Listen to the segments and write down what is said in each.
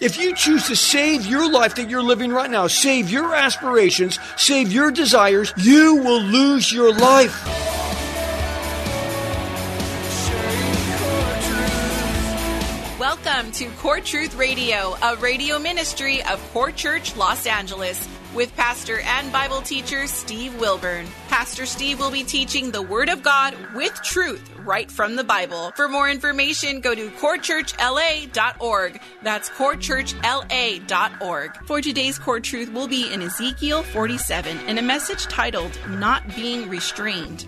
If you choose to save your life that you're living right now, save your aspirations, save your desires, you will lose your life. Welcome to Core Truth Radio, a radio ministry of Core Church Los Angeles, with pastor and Bible teacher Steve Wilburn. Pastor Steve will be teaching the Word of God with truth right from the Bible. For more information, go to corechurchla.org. That's corechurchla.org. For today's Core Truth, will be in Ezekiel 47 in a message titled Not Being Restrained.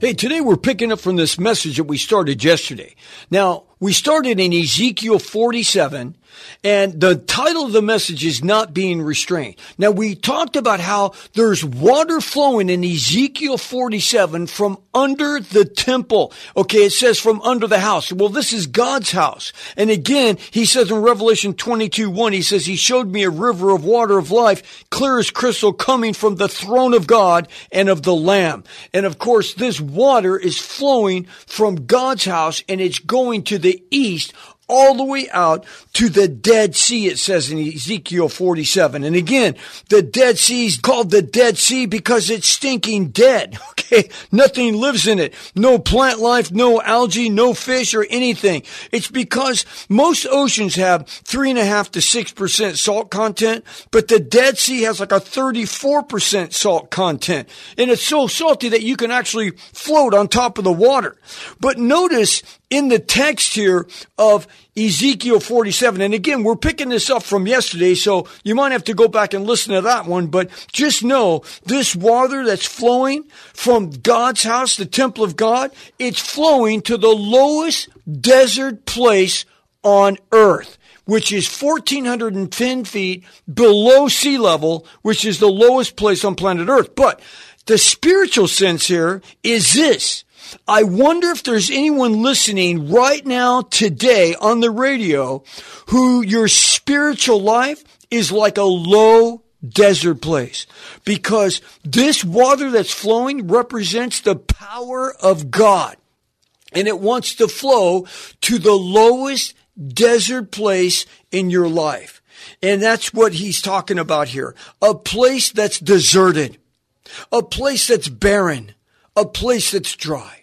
Hey, today we're picking up from this message that we started yesterday. Now, we started in Ezekiel 47 and the title of the message is not being restrained. Now we talked about how there's water flowing in Ezekiel 47 from under the temple. Okay. It says from under the house. Well, this is God's house. And again, he says in Revelation 22, 1, he says, he showed me a river of water of life, clear as crystal coming from the throne of God and of the Lamb. And of course, this water is flowing from God's house and it's going to the east all the way out to the Dead Sea, it says in Ezekiel 47. And again, the Dead Sea is called the Dead Sea because it's stinking dead. Okay. Nothing lives in it. No plant life, no algae, no fish or anything. It's because most oceans have three and a half to six percent salt content, but the Dead Sea has like a 34% salt content. And it's so salty that you can actually float on top of the water. But notice in the text here of Ezekiel 47. And again, we're picking this up from yesterday, so you might have to go back and listen to that one, but just know this water that's flowing from God's house, the temple of God, it's flowing to the lowest desert place on earth which is 1410 feet below sea level, which is the lowest place on planet earth. But the spiritual sense here is this. I wonder if there's anyone listening right now today on the radio who your spiritual life is like a low desert place because this water that's flowing represents the power of God and it wants to flow to the lowest desert place in your life. And that's what he's talking about here. A place that's deserted, a place that's barren, a place that's dry.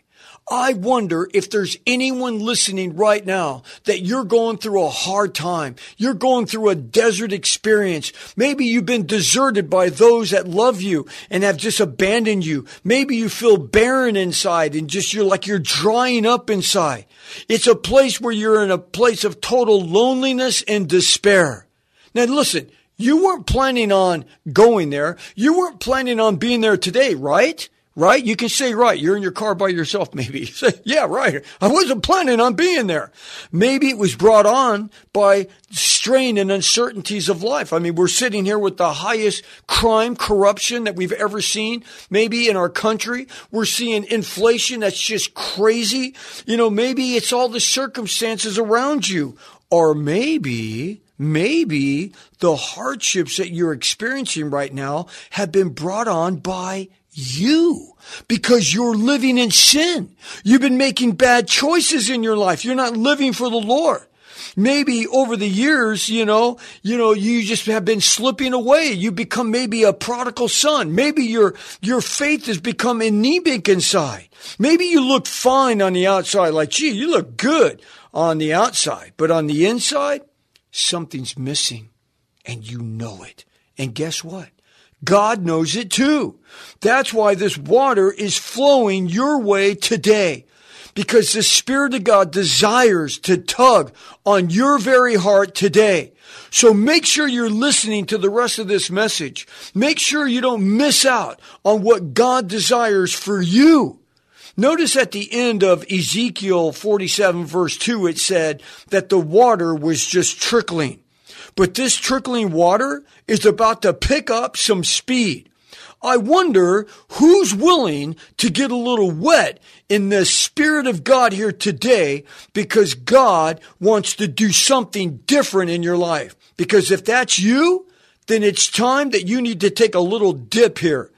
I wonder if there's anyone listening right now that you're going through a hard time. You're going through a desert experience. Maybe you've been deserted by those that love you and have just abandoned you. Maybe you feel barren inside and just you're like you're drying up inside. It's a place where you're in a place of total loneliness and despair. Now listen, you weren't planning on going there. You weren't planning on being there today, right? Right? You can say, right, you're in your car by yourself, maybe. say, yeah, right. I wasn't planning on being there. Maybe it was brought on by strain and uncertainties of life. I mean, we're sitting here with the highest crime, corruption that we've ever seen, maybe in our country. We're seeing inflation that's just crazy. You know, maybe it's all the circumstances around you. Or maybe, maybe the hardships that you're experiencing right now have been brought on by you because you're living in sin. You've been making bad choices in your life. You're not living for the Lord. Maybe over the years, you know, you know, you just have been slipping away. You become maybe a prodigal son. Maybe your, your faith has become anemic inside. Maybe you look fine on the outside, like, gee, you look good on the outside, but on the inside, something's missing and you know it. And guess what? God knows it too. That's why this water is flowing your way today. Because the Spirit of God desires to tug on your very heart today. So make sure you're listening to the rest of this message. Make sure you don't miss out on what God desires for you. Notice at the end of Ezekiel 47 verse 2, it said that the water was just trickling. But this trickling water is about to pick up some speed. I wonder who's willing to get a little wet in the Spirit of God here today because God wants to do something different in your life. Because if that's you, then it's time that you need to take a little dip here.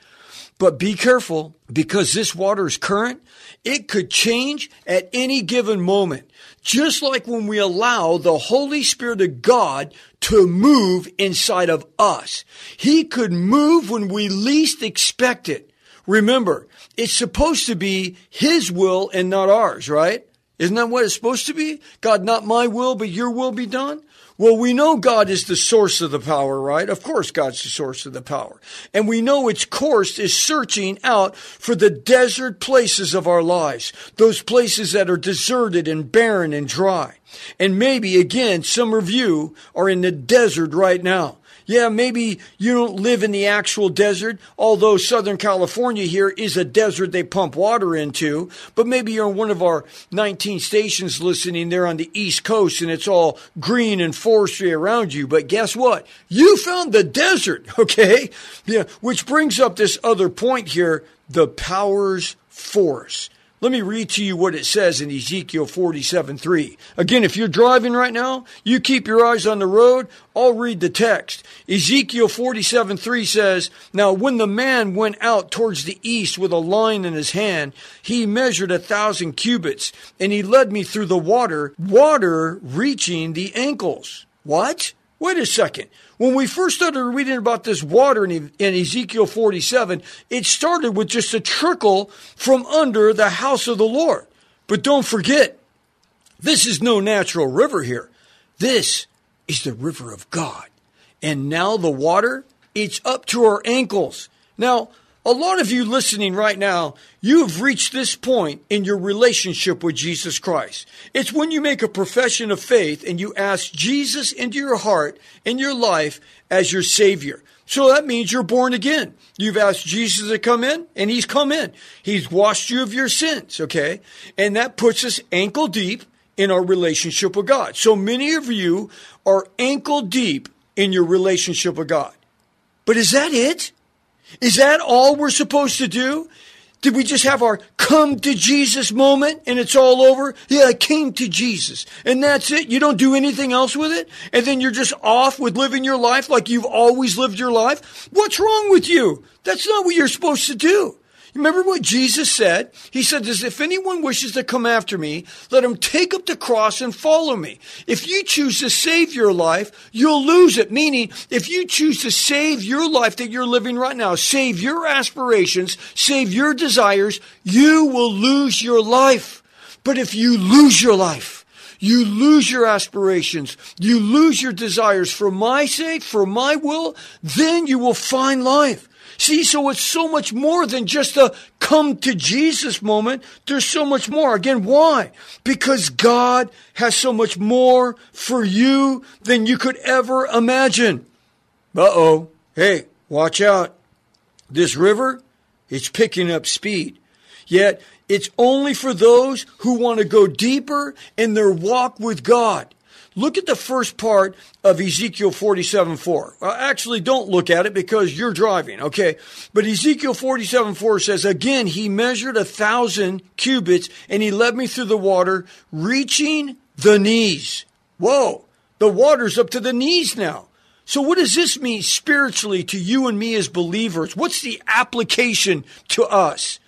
But be careful because this water is current. It could change at any given moment. Just like when we allow the Holy Spirit of God to move inside of us. He could move when we least expect it. Remember, it's supposed to be His will and not ours, right? Isn't that what it's supposed to be? God, not my will, but your will be done? Well, we know God is the source of the power, right? Of course, God's the source of the power. And we know its course is searching out for the desert places of our lives, those places that are deserted and barren and dry. And maybe, again, some of you are in the desert right now. Yeah, maybe you don't live in the actual desert, although Southern California here is a desert they pump water into. But maybe you're on one of our 19 stations listening there on the East Coast and it's all green and forestry around you. But guess what? You found the desert, okay? Yeah, which brings up this other point here the power's force. Let me read to you what it says in Ezekiel 47 3. Again, if you're driving right now, you keep your eyes on the road. I'll read the text. Ezekiel 47 3 says, Now when the man went out towards the east with a line in his hand, he measured a thousand cubits, and he led me through the water, water reaching the ankles. What? Wait a second. When we first started reading about this water in, Ezekiel 47, it started with just a trickle from under the house of the Lord. But don't forget, this is no natural river here. This is the river of God. And now the water, it's up to our ankles. Now, a lot of you listening right now, you have reached this point in your relationship with Jesus Christ. It's when you make a profession of faith and you ask Jesus into your heart and your life as your Savior. So that means you're born again. You've asked Jesus to come in and He's come in. He's washed you of your sins, okay? And that puts us ankle deep in our relationship with God. So many of you are ankle deep in your relationship with God. But is that it? Is that all we're supposed to do? Did we just have our come to Jesus moment and it's all over? Yeah, I came to Jesus. And that's it. You don't do anything else with it. And then you're just off with living your life like you've always lived your life. What's wrong with you? That's not what you're supposed to do. Remember what Jesus said? He said "As if anyone wishes to come after me, let him take up the cross and follow me. If you choose to save your life, you'll lose it. Meaning, if you choose to save your life that you're living right now, save your aspirations, save your desires, you will lose your life. But if you lose your life, you lose your aspirations, you lose your desires for my sake, for my will, then you will find life. See, so it's so much more than just a come to Jesus moment. There's so much more. Again, why? Because God has so much more for you than you could ever imagine. Uh oh. Hey, watch out. This river, it's picking up speed. Yet, it's only for those who want to go deeper in their walk with God. Look at the first part of Ezekiel 47 4. Well, actually, don't look at it because you're driving, okay? But Ezekiel 47 4 says, Again, he measured a thousand cubits and he led me through the water, reaching the knees. Whoa, the water's up to the knees now. So, what does this mean spiritually to you and me as believers? What's the application to us?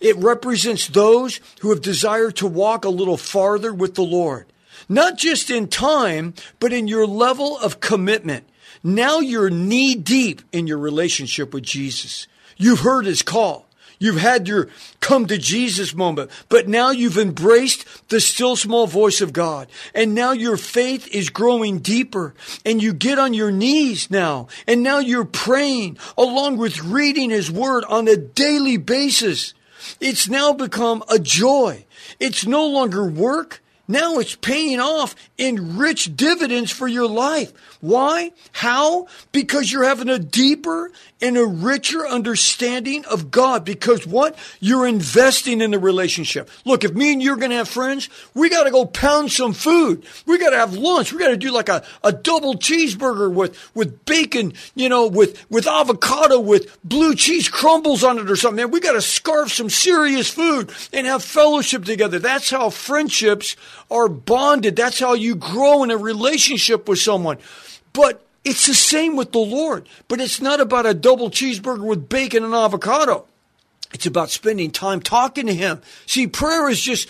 It represents those who have desired to walk a little farther with the Lord not just in time, but in your level of commitment. Now you're knee deep in your relationship with Jesus. You've heard his call. You've had your come to Jesus moment, but now you've embraced the still small voice of God. And now your faith is growing deeper and you get on your knees now. And now you're praying along with reading his word on a daily basis. It's now become a joy. It's no longer work. Now it's paying off in rich dividends for your life. Why? How? Because you're having a deeper and a richer understanding of God. Because what? You're investing in the relationship. Look, if me and you're going to have friends, we got to go pound some food. We got to have lunch. We got to do like a, a double cheeseburger with, with bacon, you know, with, with avocado, with blue cheese crumbles on it or something. Man, we got to scarf some serious food and have fellowship together. That's how friendships are bonded. That's how you grow in a relationship with someone. But it's the same with the Lord, but it's not about a double cheeseburger with bacon and avocado. It's about spending time talking to Him. See, prayer is just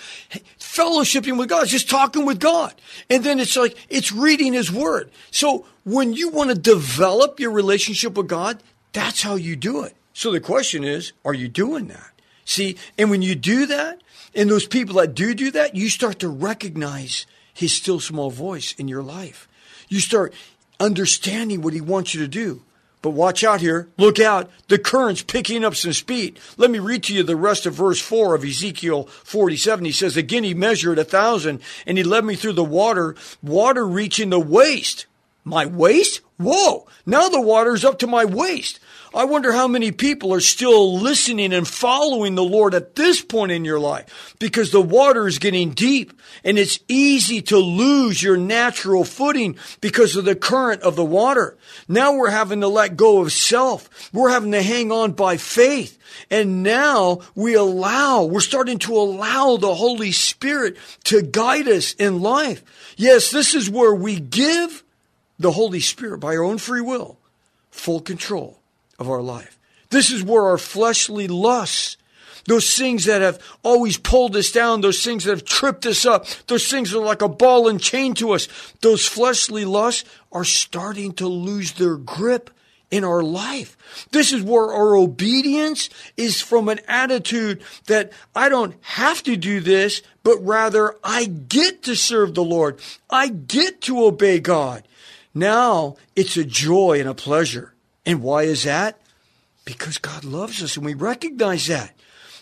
fellowshipping with God, it's just talking with God. And then it's like, it's reading His Word. So when you want to develop your relationship with God, that's how you do it. So the question is, are you doing that? See, and when you do that, and those people that do do that, you start to recognize His still small voice in your life. You start understanding what he wants you to do. But watch out here. Look out. The current's picking up some speed. Let me read to you the rest of verse 4 of Ezekiel 47. He says, Again, he measured a thousand and he led me through the water, water reaching the waist. My waist? Whoa. Now the water's up to my waist. I wonder how many people are still listening and following the Lord at this point in your life because the water is getting deep and it's easy to lose your natural footing because of the current of the water. Now we're having to let go of self. We're having to hang on by faith. And now we allow, we're starting to allow the Holy Spirit to guide us in life. Yes, this is where we give the Holy Spirit by our own free will full control of our life. This is where our fleshly lusts, those things that have always pulled us down, those things that have tripped us up, those things that are like a ball and chain to us, those fleshly lusts are starting to lose their grip in our life. This is where our obedience is from an attitude that I don't have to do this, but rather I get to serve the Lord. I get to obey God. Now it's a joy and a pleasure. And why is that? Because God loves us and we recognize that.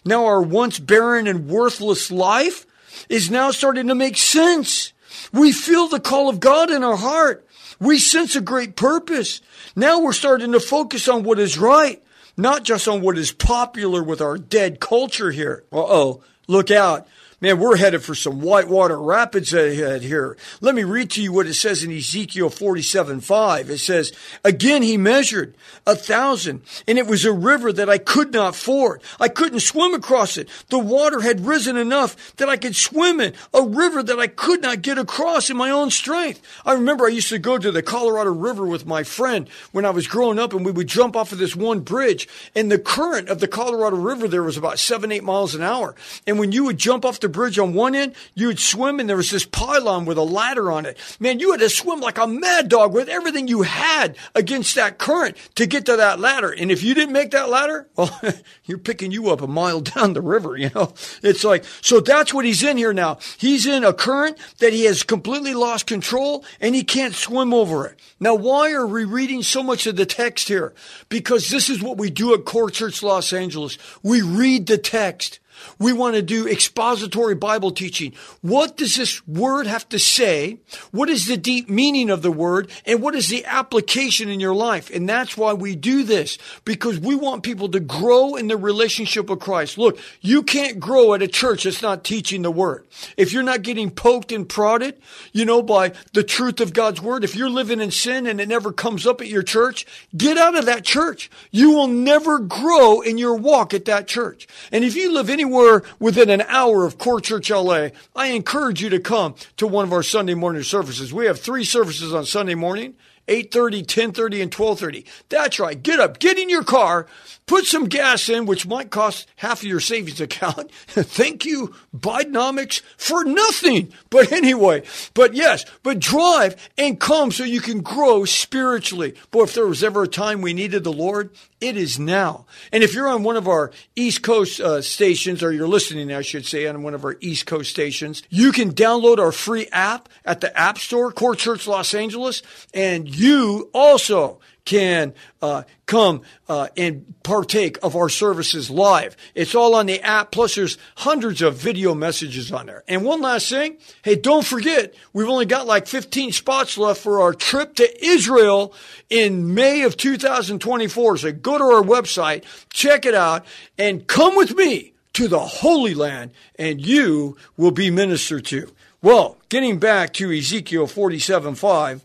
Now our once barren and worthless life is now starting to make sense. We feel the call of God in our heart. We sense a great purpose. Now we're starting to focus on what is right, not just on what is popular with our dead culture here. Uh oh, look out. Man, we're headed for some whitewater rapids ahead here. Let me read to you what it says in Ezekiel 47 5. It says, Again he measured a thousand, and it was a river that I could not ford. I couldn't swim across it. The water had risen enough that I could swim in, a river that I could not get across in my own strength. I remember I used to go to the Colorado River with my friend when I was growing up, and we would jump off of this one bridge, and the current of the Colorado River there was about seven, eight miles an hour. And when you would jump off the bridge on one end, you would swim and there was this pylon with a ladder on it. Man, you had to swim like a mad dog with everything you had against that current to get to that ladder. And if you didn't make that ladder, well, you're picking you up a mile down the river, you know? It's like, so that's what he's in here now. He's in a current that he has completely lost control and he can't swim over it. Now, why are we reading so much of the text here? Because this is what we do at Core Church Los Angeles. We read the text. We want to do expository Bible teaching. What does this word have to say? What is the deep meaning of the word? And what is the application in your life? And that's why we do this because we want people to grow in the relationship with Christ. Look, you can't grow at a church that's not teaching the word. If you're not getting poked and prodded, you know, by the truth of God's word, if you're living in sin and it never comes up at your church, get out of that church. You will never grow in your walk at that church. And if you live anywhere anywhere within an hour of Core Church LA, I encourage you to come to one of our Sunday morning services. We have three services on Sunday morning. 8.30, 10.30, and 12.30. That's right. Get up, get in your car, put some gas in, which might cost half of your savings account. Thank you, Bidenomics, for nothing. But anyway, but yes, but drive and come so you can grow spiritually. Boy, if there was ever a time we needed the Lord, it is now. And if you're on one of our East Coast uh, stations, or you're listening, I should say, on one of our East Coast stations, you can download our free app at the App Store, Core Church Los Angeles, and you also can uh, come uh, and partake of our services live. It's all on the app. Plus, there's hundreds of video messages on there. And one last thing, hey, don't forget, we've only got like 15 spots left for our trip to Israel in May of 2024. So go to our website, check it out, and come with me to the Holy Land, and you will be ministered to. Well, getting back to Ezekiel 47 5.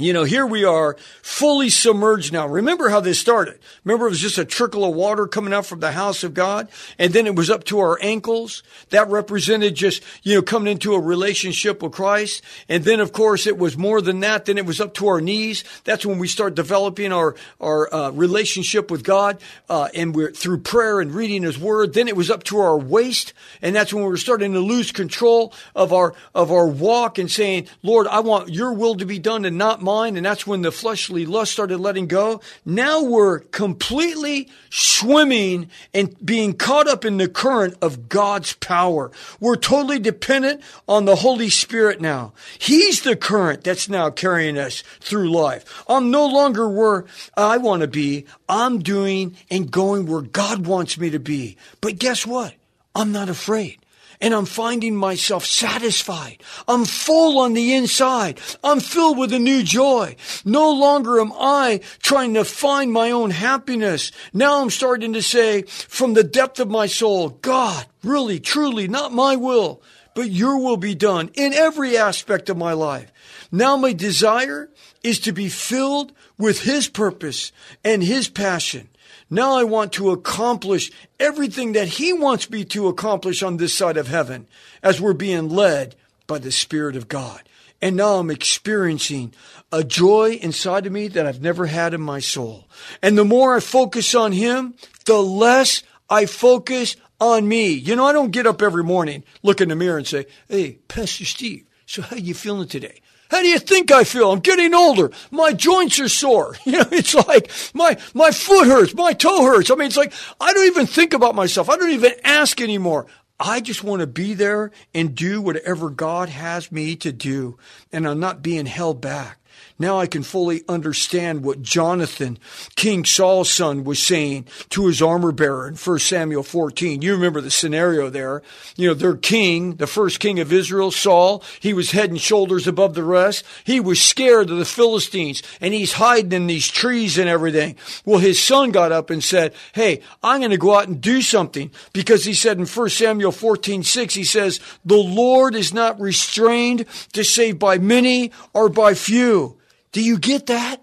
You know, here we are fully submerged now. Remember how this started. Remember it was just a trickle of water coming out from the house of God and then it was up to our ankles. That represented just, you know, coming into a relationship with Christ. And then of course it was more than that. Then it was up to our knees. That's when we start developing our, our uh, relationship with God. Uh, and we're through prayer and reading his word. Then it was up to our waist. And that's when we were starting to lose control of our, of our walk and saying, Lord, I want your will to be done and not mind, and that's when the fleshly lust started letting go. Now we're completely swimming and being caught up in the current of God's power. We're totally dependent on the Holy Spirit now. He's the current that's now carrying us through life. I'm no longer where I want to be. I'm doing and going where God wants me to be. But guess what? I'm not afraid and I'm finding myself satisfied. I'm full on the inside. I'm filled with a new joy. No longer am I trying to find my own happiness. Now I'm starting to say from the depth of my soul, God, really, truly, not my will, but your will be done in every aspect of my life. Now my desire is to be filled with his purpose and his passion. Now I want to accomplish everything that He wants me to accomplish on this side of heaven as we're being led by the Spirit of God. And now I'm experiencing a joy inside of me that I've never had in my soul. And the more I focus on Him, the less I focus on me. You know, I don't get up every morning, look in the mirror and say, Hey, Pastor Steve, so how you feeling today? How do you think I feel? I'm getting older. My joints are sore. You know, it's like my, my foot hurts. My toe hurts. I mean, it's like I don't even think about myself. I don't even ask anymore. I just want to be there and do whatever God has me to do. And I'm not being held back. Now I can fully understand what Jonathan, King Saul's son, was saying to his armor bearer in 1 Samuel 14. You remember the scenario there. You know, their king, the first king of Israel, Saul, he was head and shoulders above the rest. He was scared of the Philistines and he's hiding in these trees and everything. Well, his son got up and said, Hey, I'm going to go out and do something because he said in 1 Samuel 14, 6, he says, the Lord is not restrained to save by many or by few. Do you get that?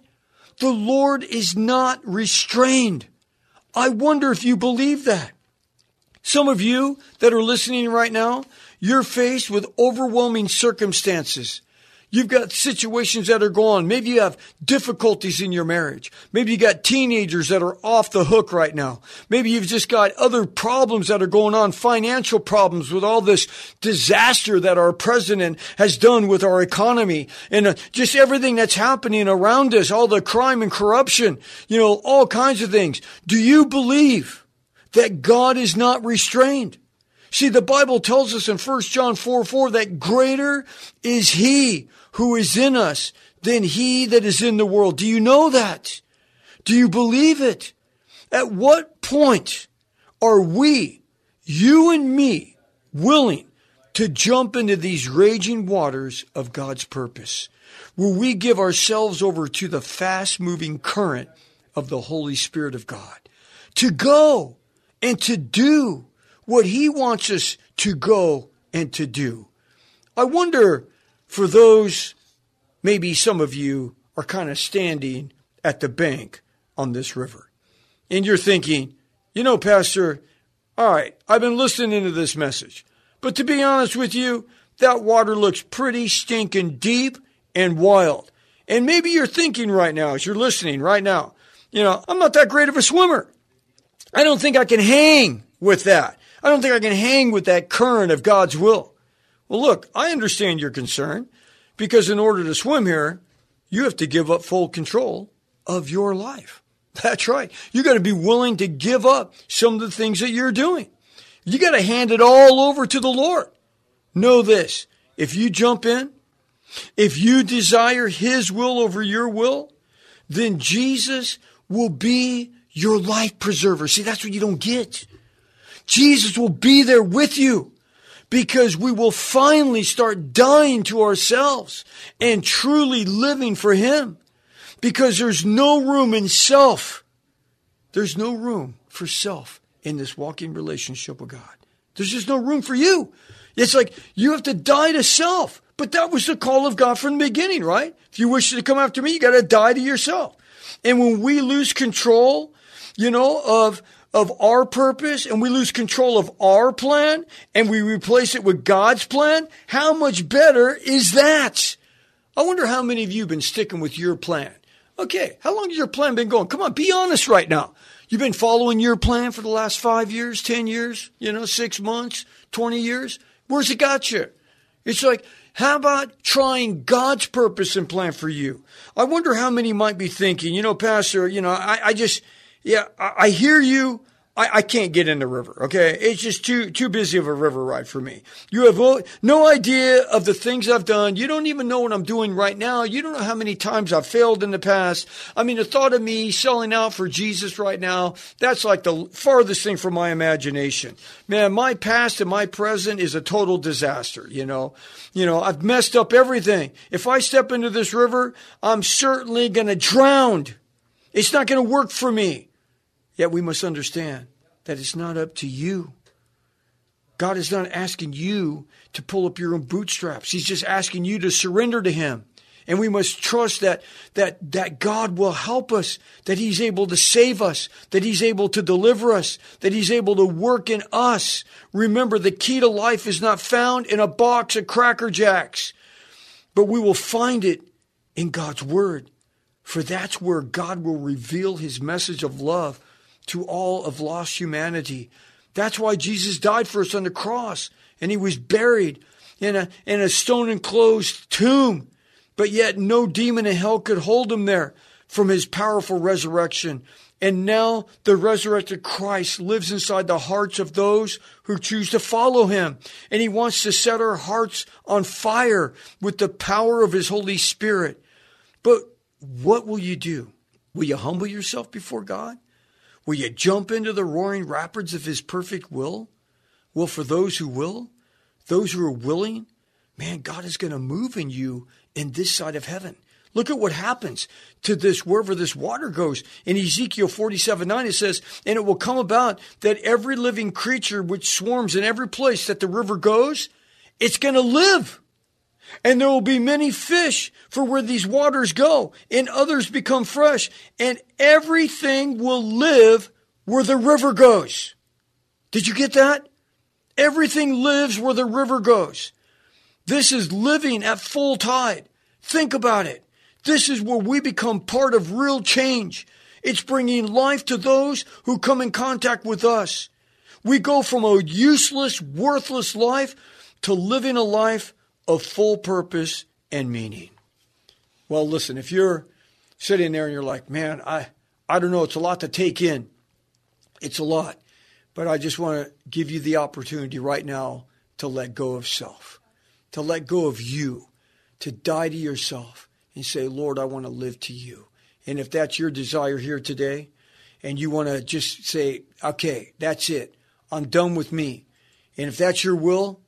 The Lord is not restrained. I wonder if you believe that. Some of you that are listening right now, you're faced with overwhelming circumstances. You've got situations that are going. Maybe you have difficulties in your marriage. Maybe you got teenagers that are off the hook right now. Maybe you've just got other problems that are going on, financial problems with all this disaster that our president has done with our economy and uh, just everything that's happening around us, all the crime and corruption, you know, all kinds of things. Do you believe that God is not restrained? See, the Bible tells us in 1 John 4 4 that greater is He who is in us than He that is in the world. Do you know that? Do you believe it? At what point are we, you and me, willing to jump into these raging waters of God's purpose? Will we give ourselves over to the fast moving current of the Holy Spirit of God? To go and to do what He wants us to go and to do. I wonder for those, maybe some of you are kind of standing at the bank on this river. And you're thinking, you know, Pastor, all right, I've been listening to this message. But to be honest with you, that water looks pretty stinking deep and wild. And maybe you're thinking right now, as you're listening right now, you know, I'm not that great of a swimmer. I don't think I can hang with that. I don't think I can hang with that current of God's will. Well, look, I understand your concern because in order to swim here, you have to give up full control of your life. That's right. You got to be willing to give up some of the things that you're doing. You got to hand it all over to the Lord. Know this. If you jump in If you desire His will over your will, then Jesus will be your life preserver. See, that's what you don't get. Jesus will be there with you because we will finally start dying to ourselves and truly living for Him because there's no room in self. There's no room for self in this walking relationship with God. There's just no room for you. It's like you have to die to self. But that was the call of God from the beginning, right? If you wish to come after me, you got to die to yourself. And when we lose control, you know, of of our purpose and we lose control of our plan and we replace it with God's plan, how much better is that? I wonder how many of you have been sticking with your plan. Okay, how long has your plan been going? Come on, be honest right now. You've been following your plan for the last five years, 10 years, you know, six months, 20 years. Where's it got you? It's like, how about trying God's purpose and plan for you? I wonder how many might be thinking, you know, Pastor, you know, I, I just, yeah, I, I hear you. I, I, can't get in the river. Okay. It's just too, too busy of a river ride for me. You have no idea of the things I've done. You don't even know what I'm doing right now. You don't know how many times I've failed in the past. I mean, the thought of me selling out for Jesus right now, that's like the farthest thing from my imagination. Man, my past and my present is a total disaster. You know, you know, I've messed up everything. If I step into this river, I'm certainly going to drown. It's not going to work for me. Yet we must understand that it's not up to you. God is not asking you to pull up your own bootstraps. He's just asking you to surrender to Him. And we must trust that, that, that God will help us, that He's able to save us, that He's able to deliver us, that He's able to work in us. Remember, the key to life is not found in a box of Cracker Jacks, but we will find it in God's Word. For that's where God will reveal His message of love to all of lost humanity. That's why Jesus died for us on the cross and he was buried in a, in a stone enclosed tomb. But yet no demon in hell could hold him there from his powerful resurrection. And now the resurrected Christ lives inside the hearts of those who choose to follow him. And he wants to set our hearts on fire with the power of his Holy Spirit. But what will you do? Will you humble yourself before God? Will you jump into the roaring rapids of His perfect will? Well, for those who will, those who are willing, man, God is going to move in you in this side of heaven. Look at what happens to this, wherever this water goes. In Ezekiel 47 9, it says, And it will come about that every living creature which swarms in every place that the river goes, it's going to live. And there will be many fish for where these waters go, and others become fresh, and everything will live where the river goes. Did you get that? Everything lives where the river goes. This is living at full tide. Think about it. This is where we become part of real change. It's bringing life to those who come in contact with us. We go from a useless, worthless life to living a life of full purpose and meaning. Well, listen, if you're sitting there and you're like, man, I, I don't know, it's a lot to take in. It's a lot. But I just want to give you the opportunity right now to let go of self, to let go of you, to die to yourself and say, Lord, I want to live to you. And if that's your desire here today, and you want to just say, okay, that's it. I'm done with me. And if that's your will,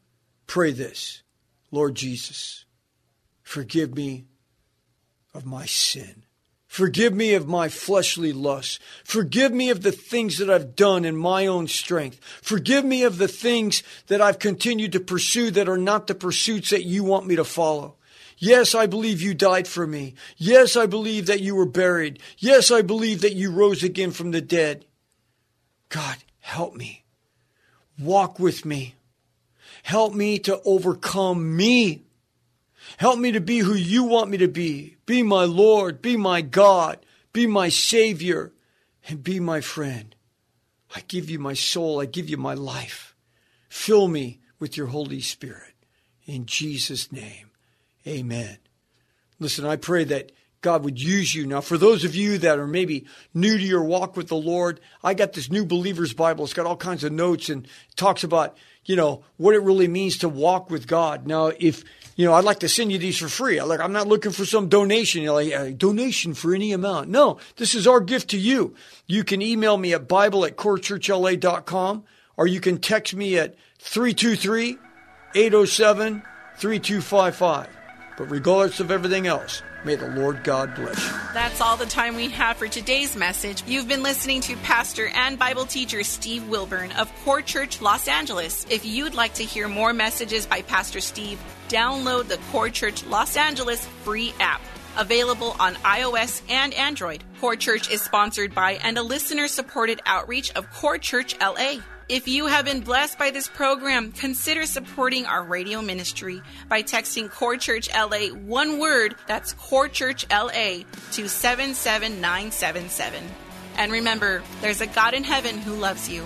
pray this. Lord Jesus, forgive me of my sin. Forgive me of my fleshly lusts. Forgive me of the things that I've done in my own strength. Forgive me of the things that I've continued to pursue that are not the pursuits that you want me to follow. Yes, I believe you died for me. Yes, I believe that you were buried. Yes, I believe that you rose again from the dead. God, help me. Walk with me. Help me to overcome me. Help me to be who you want me to be. Be my Lord. Be my God. Be my Savior. And be my friend. I give you my soul. I give you my life. Fill me with your Holy Spirit. In Jesus' name, amen. Listen, I pray that God would use you. Now, for those of you that are maybe new to your walk with the Lord, I got this new believer's Bible. It's got all kinds of notes and talks about you know, what it really means to walk with God. Now, if you know, I'd like to send you these for free. Like, I'm not looking for some donation, you know, like a donation for any amount. No, this is our gift to you. You can email me at Bible at corechurchla.com or you can text me at 323 807 3255. But regardless of everything else, may the Lord God bless you. That's all the time we have for today's message. You've been listening to Pastor and Bible teacher Steve Wilburn of Core Church Los Angeles. If you'd like to hear more messages by Pastor Steve, download the Core Church Los Angeles free app. Available on iOS and Android. Core Church is sponsored by and a listener supported outreach of Core Church LA. If you have been blessed by this program, consider supporting our radio ministry by texting Core Church LA one word, that's Core Church LA, to 77977. And remember, there's a God in heaven who loves you.